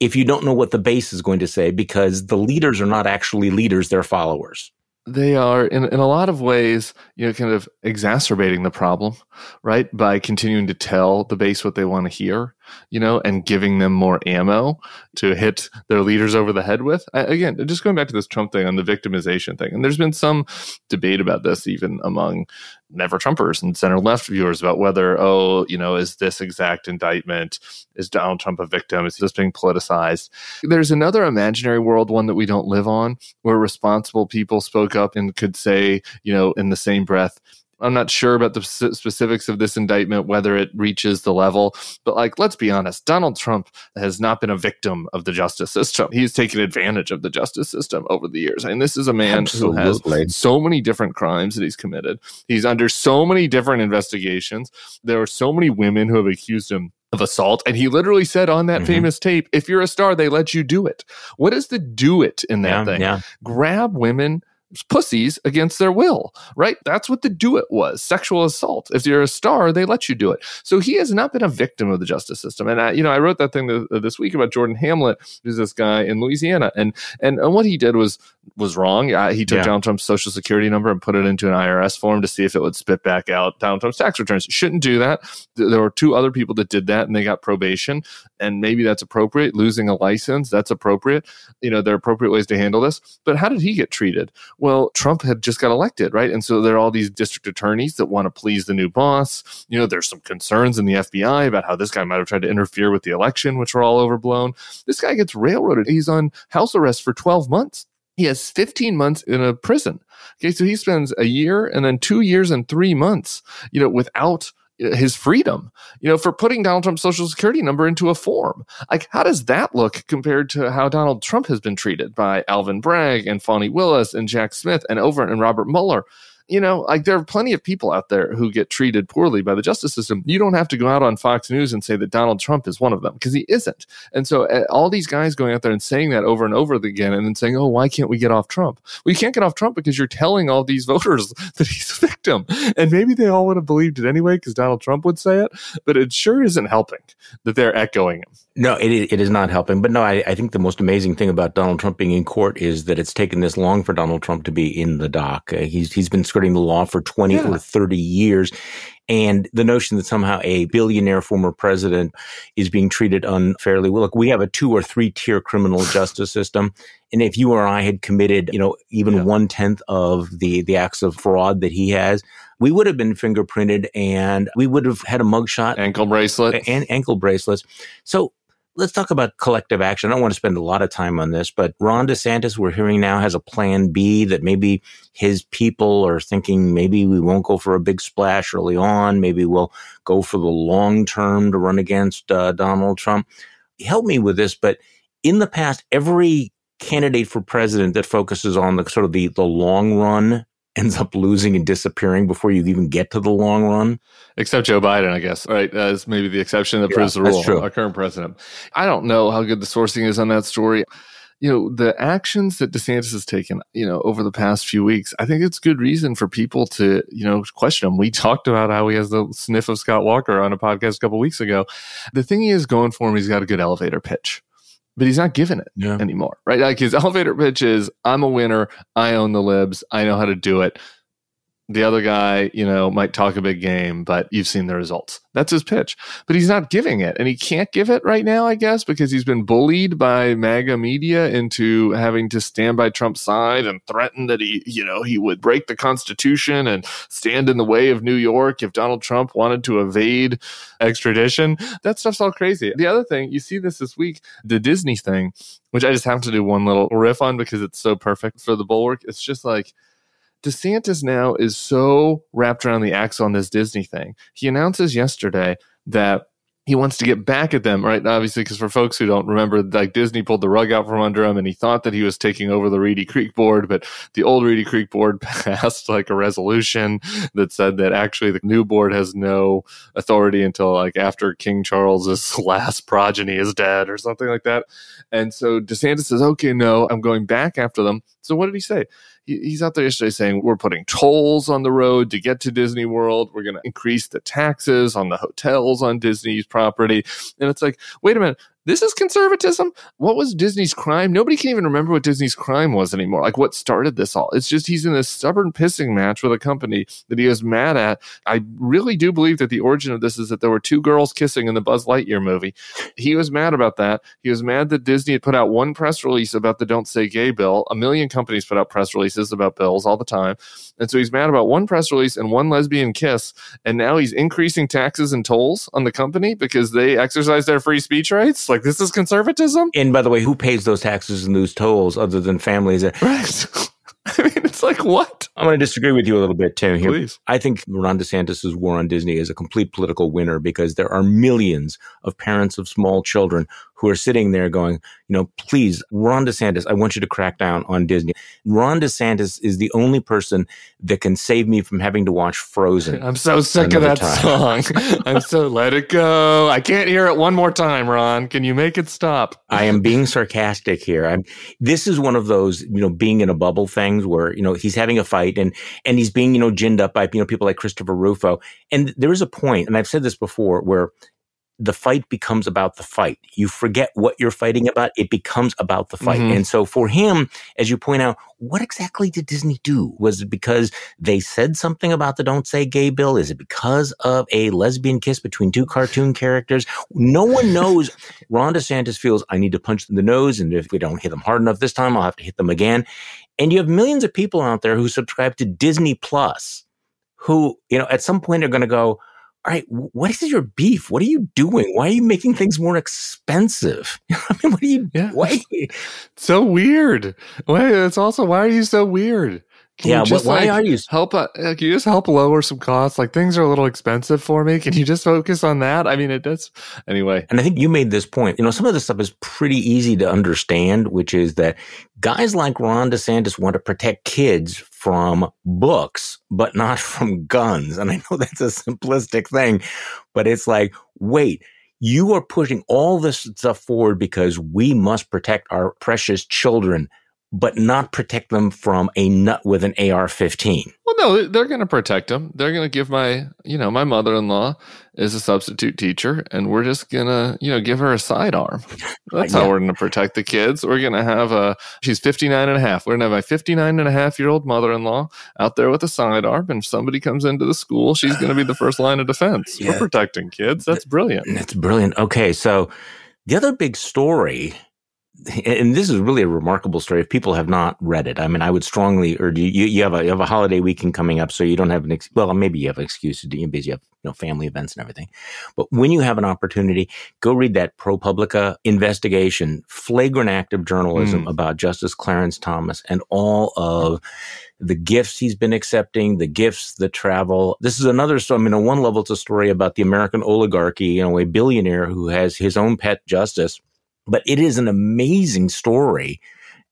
if you don't know what the base is going to say because the leaders are not actually leaders, they're followers they are in, in a lot of ways, you know, kind of exacerbating the problem, right? By continuing to tell the base what they want to hear, you know, and giving them more ammo to hit their leaders over the head with. I, again, just going back to this Trump thing on the victimization thing, and there's been some debate about this even among never Trumpers and center left viewers about whether, oh, you know, is this exact indictment? Is Donald Trump a victim? Is this being politicized? There's another imaginary world, one that we don't live on, where responsible people spoke up and could say, you know, in the same breath, I'm not sure about the specifics of this indictment, whether it reaches the level, but like, let's be honest, Donald Trump has not been a victim of the justice system. He's taken advantage of the justice system over the years. And this is a man Absolutely. who has so many different crimes that he's committed. He's under so many different investigations. There are so many women who have accused him of assault. And he literally said on that mm-hmm. famous tape, if you're a star, they let you do it. What is the do it in that yeah, thing? Yeah. Grab women pussies against their will, right? That's what the do it was sexual assault. If you're a star, they let you do it. So he has not been a victim of the justice system. And I, you know, I wrote that thing this week about Jordan Hamel, who's this guy in Louisiana. And, and, and what he did was, was wrong. Uh, he took yeah. Donald Trump's social security number and put it into an IRS form to see if it would spit back out Donald Trump's tax returns. Shouldn't do that. There were two other people that did that and they got probation. And maybe that's appropriate. Losing a license, that's appropriate. You know, there are appropriate ways to handle this. But how did he get treated? Well, Trump had just got elected, right? And so there are all these district attorneys that want to please the new boss. You know, there's some concerns in the FBI about how this guy might have tried to interfere with the election, which were all overblown. This guy gets railroaded. He's on house arrest for 12 months. He has 15 months in a prison. Okay, so he spends a year and then two years and three months, you know, without his freedom, you know, for putting Donald Trump's social security number into a form. Like, how does that look compared to how Donald Trump has been treated by Alvin Bragg and Fani Willis and Jack Smith and over and Robert Mueller? You know, like there are plenty of people out there who get treated poorly by the justice system. You don't have to go out on Fox News and say that Donald Trump is one of them because he isn't. And so uh, all these guys going out there and saying that over and over again and then saying, oh, why can't we get off Trump? Well, you can't get off Trump because you're telling all these voters that he's a victim. And maybe they all would have believed it anyway because Donald Trump would say it, but it sure isn't helping that they're echoing him. No, it, it is not helping. But no, I, I think the most amazing thing about Donald Trump being in court is that it's taken this long for Donald Trump to be in the dock. Uh, he's he's been skirting the law for 20 yeah. or 30 years. And the notion that somehow a billionaire former president is being treated unfairly. Well, look, we have a two or three tier criminal justice system. And if you or I had committed, you know, even yeah. one tenth of the, the acts of fraud that he has, we would have been fingerprinted and we would have had a mugshot. Ankle bracelet. And ankle bracelets. So let's talk about collective action. I don't want to spend a lot of time on this, but Ron DeSantis, we're hearing now, has a plan B that maybe his people are thinking maybe we won't go for a big splash early on. Maybe we'll go for the long term to run against uh, Donald Trump. Help me with this, but in the past, every candidate for president that focuses on the sort of the, the long run ends up losing and disappearing before you even get to the long run. Except Joe Biden, I guess, right? As maybe the exception that yeah, proves the rule. Our current president. I don't know how good the sourcing is on that story. You know, the actions that DeSantis has taken, you know, over the past few weeks, I think it's good reason for people to, you know, question him. We talked about how he has the sniff of Scott Walker on a podcast a couple weeks ago. The thing he is going for him, he's got a good elevator pitch but he's not giving it yeah. anymore, right? Like his elevator pitch is, I'm a winner. I own the libs. I know how to do it the other guy, you know, might talk a big game, but you've seen the results. That's his pitch. But he's not giving it. And he can't give it right now, I guess, because he's been bullied by MAGA media into having to stand by Trump's side and threaten that he, you know, he would break the Constitution and stand in the way of New York if Donald Trump wanted to evade extradition. That stuff's all crazy. The other thing, you see this this week, the Disney thing, which I just have to do one little riff on because it's so perfect for the bulwark. It's just like, DeSantis now is so wrapped around the axle on this Disney thing. He announces yesterday that he wants to get back at them, right? Obviously, because for folks who don't remember, like Disney pulled the rug out from under him and he thought that he was taking over the Reedy Creek board, but the old Reedy Creek board passed like a resolution that said that actually the new board has no authority until like after King Charles's last progeny is dead or something like that. And so DeSantis says, okay, no, I'm going back after them. So what did he say? He's out there yesterday saying we're putting tolls on the road to get to Disney World. We're going to increase the taxes on the hotels on Disney's property. And it's like, wait a minute, this is conservatism. What was Disney's crime? Nobody can even remember what Disney's crime was anymore. Like what started this all? It's just he's in this stubborn pissing match with a company that he is mad at. I really do believe that the origin of this is that there were two girls kissing in the Buzz Lightyear movie. He was mad about that. He was mad that Disney had put out one press release about the Don't Say Gay bill. A million companies put out press releases about bills all the time. And so he's mad about one press release and one lesbian kiss. And now he's increasing taxes and tolls on the company because they exercise their free speech rights. Like, like this is conservatism. And by the way, who pays those taxes and those tolls other than families? Right. I mean, it's like what? I'm going to disagree with you a little bit, Tim. Here, Please. I think Ron DeSantis' war on Disney is a complete political winner because there are millions of parents of small children who are sitting there going, you know, please, Ron DeSantis, I want you to crack down on Disney. Ron DeSantis is the only person that can save me from having to watch Frozen. I'm so sick of that time. song. I'm so let it go. I can't hear it one more time, Ron. Can you make it stop? I am being sarcastic here. I'm, this is one of those, you know, being in a bubble things where, you know, he's having a fight and, and he's being, you know, ginned up by, you know, people like Christopher Rufo. And there is a point, and I've said this before, where the fight becomes about the fight. You forget what you're fighting about. It becomes about the fight. Mm-hmm. And so for him, as you point out, what exactly did Disney do? Was it because they said something about the Don't Say Gay bill? Is it because of a lesbian kiss between two cartoon characters? No one knows. Ron DeSantis feels I need to punch them in the nose. And if we don't hit them hard enough this time, I'll have to hit them again. And you have millions of people out there who subscribe to Disney Plus who, you know, at some point are going to go, all right, what is your beef? What are you doing? Why are you making things more expensive? I mean, what are you? Yeah. Why? so weird. Why? It's also why are you so weird? Can yeah, just, why like, are you help? Uh, can you just help lower some costs? Like things are a little expensive for me. Can you just focus on that? I mean, it does anyway. And I think you made this point. You know, some of this stuff is pretty easy to understand, which is that guys like Ron DeSantis want to protect kids from books, but not from guns. And I know that's a simplistic thing, but it's like, wait, you are pushing all this stuff forward because we must protect our precious children but not protect them from a nut with an AR-15. Well, no, they're going to protect them. They're going to give my, you know, my mother-in-law is a substitute teacher, and we're just going to, you know, give her a sidearm. That's yeah. how we're going to protect the kids. We're going to have a, she's 59 and a half. We're going to have my 59 and a half year old mother-in-law out there with a sidearm, and if somebody comes into the school, she's going to be the first line of defense. Yeah. We're protecting kids. That's brilliant. That's brilliant. Okay, so the other big story and this is really a remarkable story. If people have not read it, I mean, I would strongly urge you. You, have a you have a holiday weekend coming up, so you don't have an ex- well, maybe you have an excuse to do because you have you know family events and everything. But when you have an opportunity, go read that ProPublica investigation, flagrant act of journalism mm. about Justice Clarence Thomas and all of the gifts he's been accepting, the gifts, the travel. This is another story. I mean, on one level, it's a story about the American oligarchy, you know, a billionaire who has his own pet justice but it is an amazing story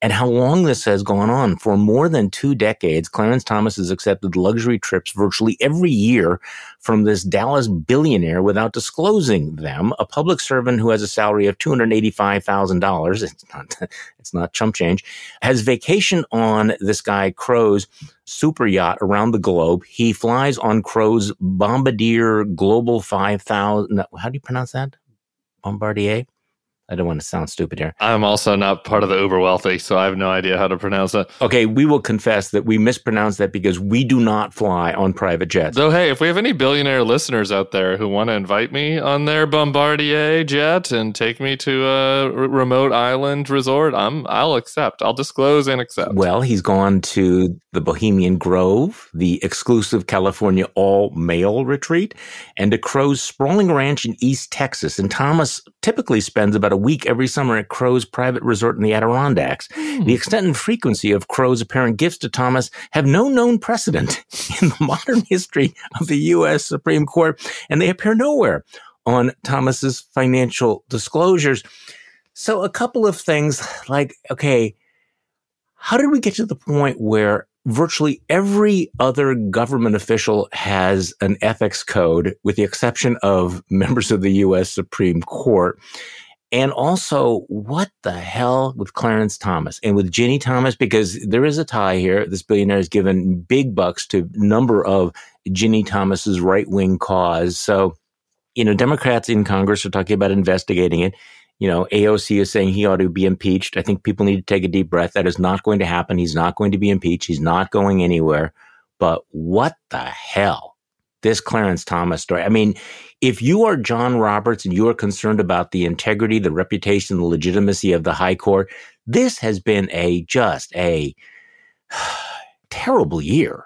and how long this has gone on. For more than two decades, Clarence Thomas has accepted luxury trips virtually every year from this Dallas billionaire without disclosing them. A public servant who has a salary of $285,000, it's not, it's not chump change, has vacation on this guy Crow's super yacht around the globe. He flies on Crow's Bombardier Global 5000. How do you pronounce that? Bombardier? I don't want to sound stupid here. I'm also not part of the uber wealthy, so I have no idea how to pronounce it. Okay, we will confess that we mispronounced that because we do not fly on private jets. So, hey, if we have any billionaire listeners out there who want to invite me on their Bombardier jet and take me to a r- remote island resort, I'm I'll accept. I'll disclose and accept. Well, he's gone to the Bohemian Grove, the exclusive California all male retreat, and to Crow's sprawling ranch in East Texas. And Thomas typically spends about a week every summer at Crow's private resort in the Adirondacks. Mm. The extent and frequency of Crow's apparent gifts to Thomas have no known precedent in the modern history of the U.S. Supreme Court, and they appear nowhere on Thomas's financial disclosures. So a couple of things like, okay, how did we get to the point where virtually every other government official has an ethics code, with the exception of members of the U.S. Supreme Court. And also, what the hell with Clarence Thomas and with Ginni Thomas? Because there is a tie here. This billionaire has given big bucks to number of Ginni Thomas's right wing cause. So, you know, Democrats in Congress are talking about investigating it you know, AOC is saying he ought to be impeached. I think people need to take a deep breath. That is not going to happen. He's not going to be impeached. He's not going anywhere. But what the hell? This Clarence Thomas story. I mean, if you are John Roberts and you are concerned about the integrity, the reputation, the legitimacy of the high court, this has been a just a terrible year.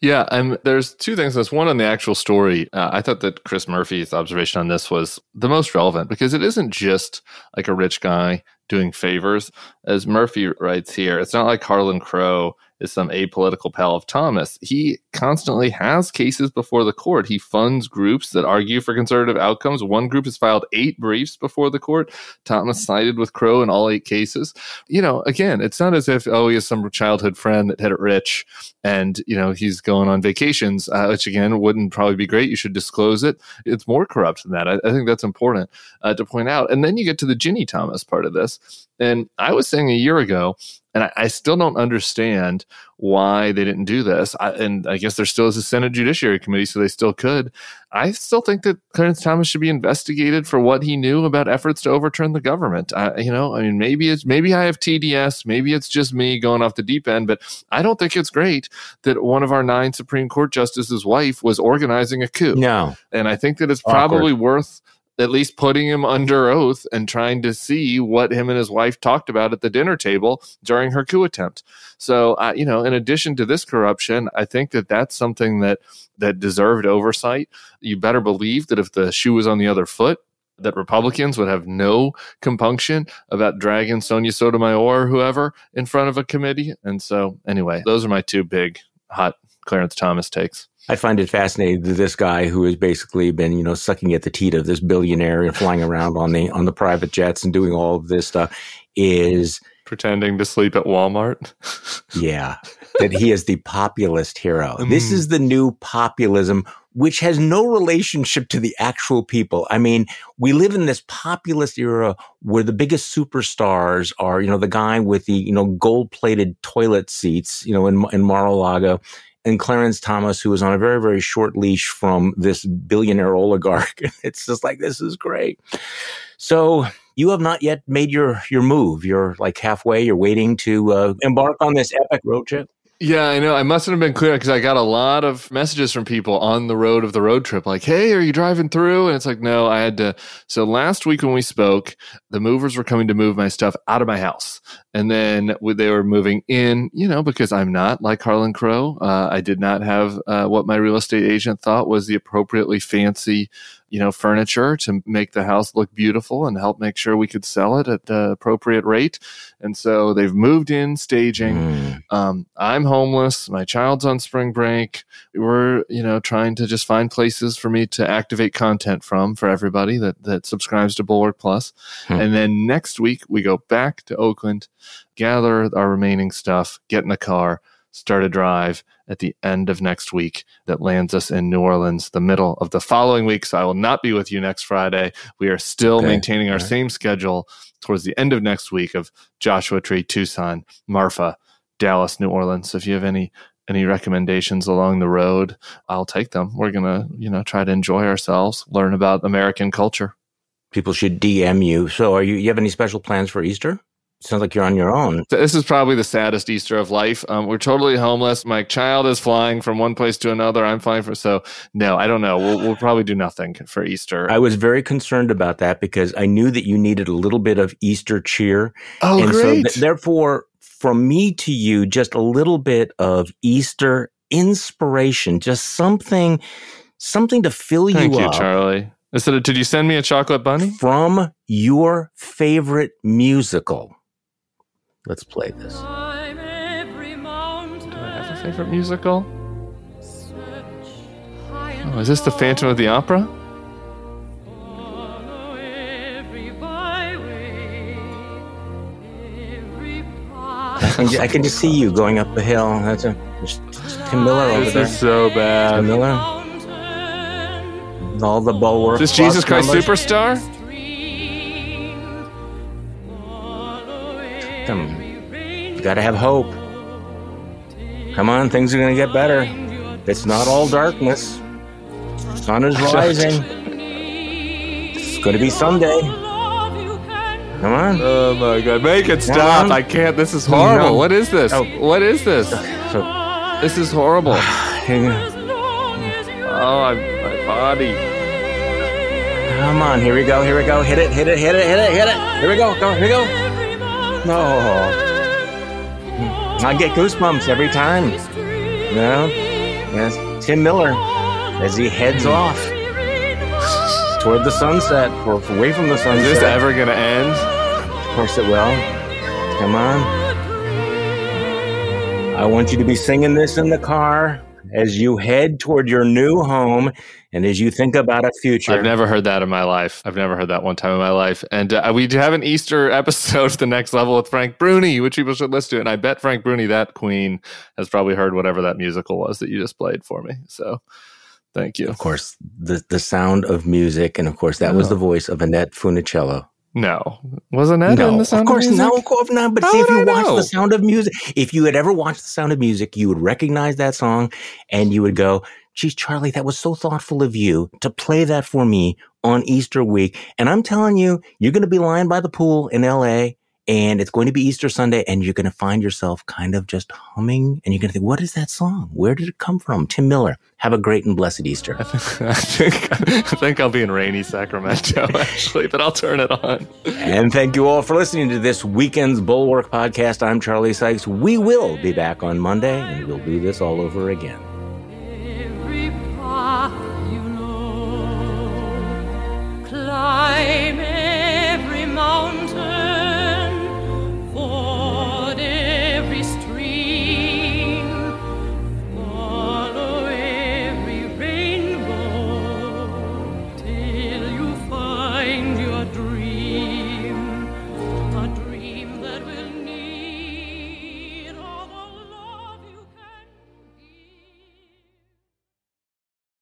Yeah, and there's two things. There's one on the actual story. Uh, I thought that Chris Murphy's observation on this was the most relevant because it isn't just like a rich guy doing favors. As Murphy writes here, it's not like Harlan Crow is some apolitical pal of Thomas. He constantly has cases before the court. He funds groups that argue for conservative outcomes. One group has filed eight briefs before the court. Thomas sided with Crow in all eight cases. You know, again, it's not as if, oh, he has some childhood friend that had it rich and, you know, he's going on vacations, uh, which again wouldn't probably be great. You should disclose it. It's more corrupt than that. I, I think that's important uh, to point out. And then you get to the Ginni Thomas part of this. And I was saying a year ago, and I, I still don't understand why they didn't do this. I, and I guess there still is a Senate Judiciary Committee, so they still could. I still think that Clarence Thomas should be investigated for what he knew about efforts to overturn the government. I, you know, I mean, maybe it's maybe I have TDS, maybe it's just me going off the deep end, but I don't think it's great that one of our nine Supreme Court justices' wife was organizing a coup. No, and I think that it's Awkward. probably worth at least putting him under oath and trying to see what him and his wife talked about at the dinner table during her coup attempt. So, uh, you know, in addition to this corruption, I think that that's something that that deserved oversight. You better believe that if the shoe was on the other foot, that Republicans would have no compunction about dragging Sonia Sotomayor or whoever in front of a committee. And so, anyway, those are my two big hot Clarence Thomas takes. I find it fascinating that this guy who has basically been, you know, sucking at the teat of this billionaire and flying around on the on the private jets and doing all of this stuff is pretending to sleep at Walmart. yeah, that he is the populist hero. Mm. This is the new populism, which has no relationship to the actual people. I mean, we live in this populist era where the biggest superstars are, you know, the guy with the, you know, gold plated toilet seats, you know, in, in Mar-a-Lago and Clarence Thomas, who was on a very, very short leash from this billionaire oligarch. it's just like, this is great. So you have not yet made your, your move. You're like halfway. You're waiting to uh, embark on this epic road trip. Yeah, I know. I mustn't have been clear because I got a lot of messages from people on the road of the road trip, like, "Hey, are you driving through?" And it's like, no, I had to. So last week when we spoke, the movers were coming to move my stuff out of my house, and then they were moving in. You know, because I'm not like Harlan Crow. Uh, I did not have uh, what my real estate agent thought was the appropriately fancy you know, furniture to make the house look beautiful and help make sure we could sell it at the appropriate rate. And so they've moved in staging. Mm. Um, I'm homeless. My child's on spring break. We're, you know, trying to just find places for me to activate content from for everybody that, that subscribes to Bulwark Plus. Hmm. And then next week we go back to Oakland, gather our remaining stuff, get in a car, start a drive at the end of next week that lands us in New Orleans the middle of the following week. So I will not be with you next Friday. We are still okay. maintaining our right. same schedule towards the end of next week of Joshua Tree, Tucson, Marfa, Dallas, New Orleans. So if you have any any recommendations along the road, I'll take them. We're gonna, you know, try to enjoy ourselves, learn about American culture. People should DM you. So are you you have any special plans for Easter? Sounds like you're on your own. This is probably the saddest Easter of life. Um, we're totally homeless. My child is flying from one place to another. I'm flying for so no, I don't know. We'll, we'll probably do nothing for Easter. I was very concerned about that because I knew that you needed a little bit of Easter cheer. Oh, and great! So th- therefore, from me to you, just a little bit of Easter inspiration, just something, something to fill you up. Thank you, you up. Charlie. Instead did you send me a chocolate bunny from your favorite musical? Let's play this. Do I have a favorite musical? Oh, is this the Phantom of the Opera? I can, just see you going up the hill. That's a Tim Miller over this there. This is so bad. Tim Miller. All the bulwark. Is this Jesus Christ numbers. Superstar? Come, you got to have hope. Come on, things are going to get better. It's not all darkness. Sun is rising. It's going to be Sunday. Come on. Oh my God! Make it stop! I can't. This is horrible. No. What is this? Oh. What is this? So, this is horrible. oh, I'm, my body. Come on, here we go, here we go. Hit it, hit it, hit it, hit it, hit it. Here we go, go, here we go. No. I get goosebumps every time. You know? Yes. Tim Miller as he heads hmm. off toward the sunset or away from the sunset. Is this ever going to end? Of course it will. Come on. I want you to be singing this in the car as you head toward your new home and as you think about a future. I've never heard that in my life. I've never heard that one time in my life. And uh, we do have an Easter episode, The Next Level with Frank Bruni, which people should listen to. And I bet Frank Bruni, that queen, has probably heard whatever that musical was that you just played for me. So thank you. Of course, the, the sound of music. And of course, that was the voice of Annette Funicello. No, wasn't that no, in the Sound of Course, of no, of course not. But How see, if you watch The Sound of Music, if you had ever watched The Sound of Music, you would recognize that song, and you would go, "Geez, Charlie, that was so thoughtful of you to play that for me on Easter week." And I'm telling you, you're going to be lying by the pool in L.A and it's going to be Easter Sunday, and you're going to find yourself kind of just humming, and you're going to think, "What is that song? Where did it come from?" Tim Miller. Have a great and blessed Easter. I think, I think, I'll be in rainy Sacramento actually, but I'll turn it on. and thank you all for listening to this weekend's Bulwark podcast. I'm Charlie Sykes. We will be back on Monday, and we'll do this all over again. Every part you know, climb every mountain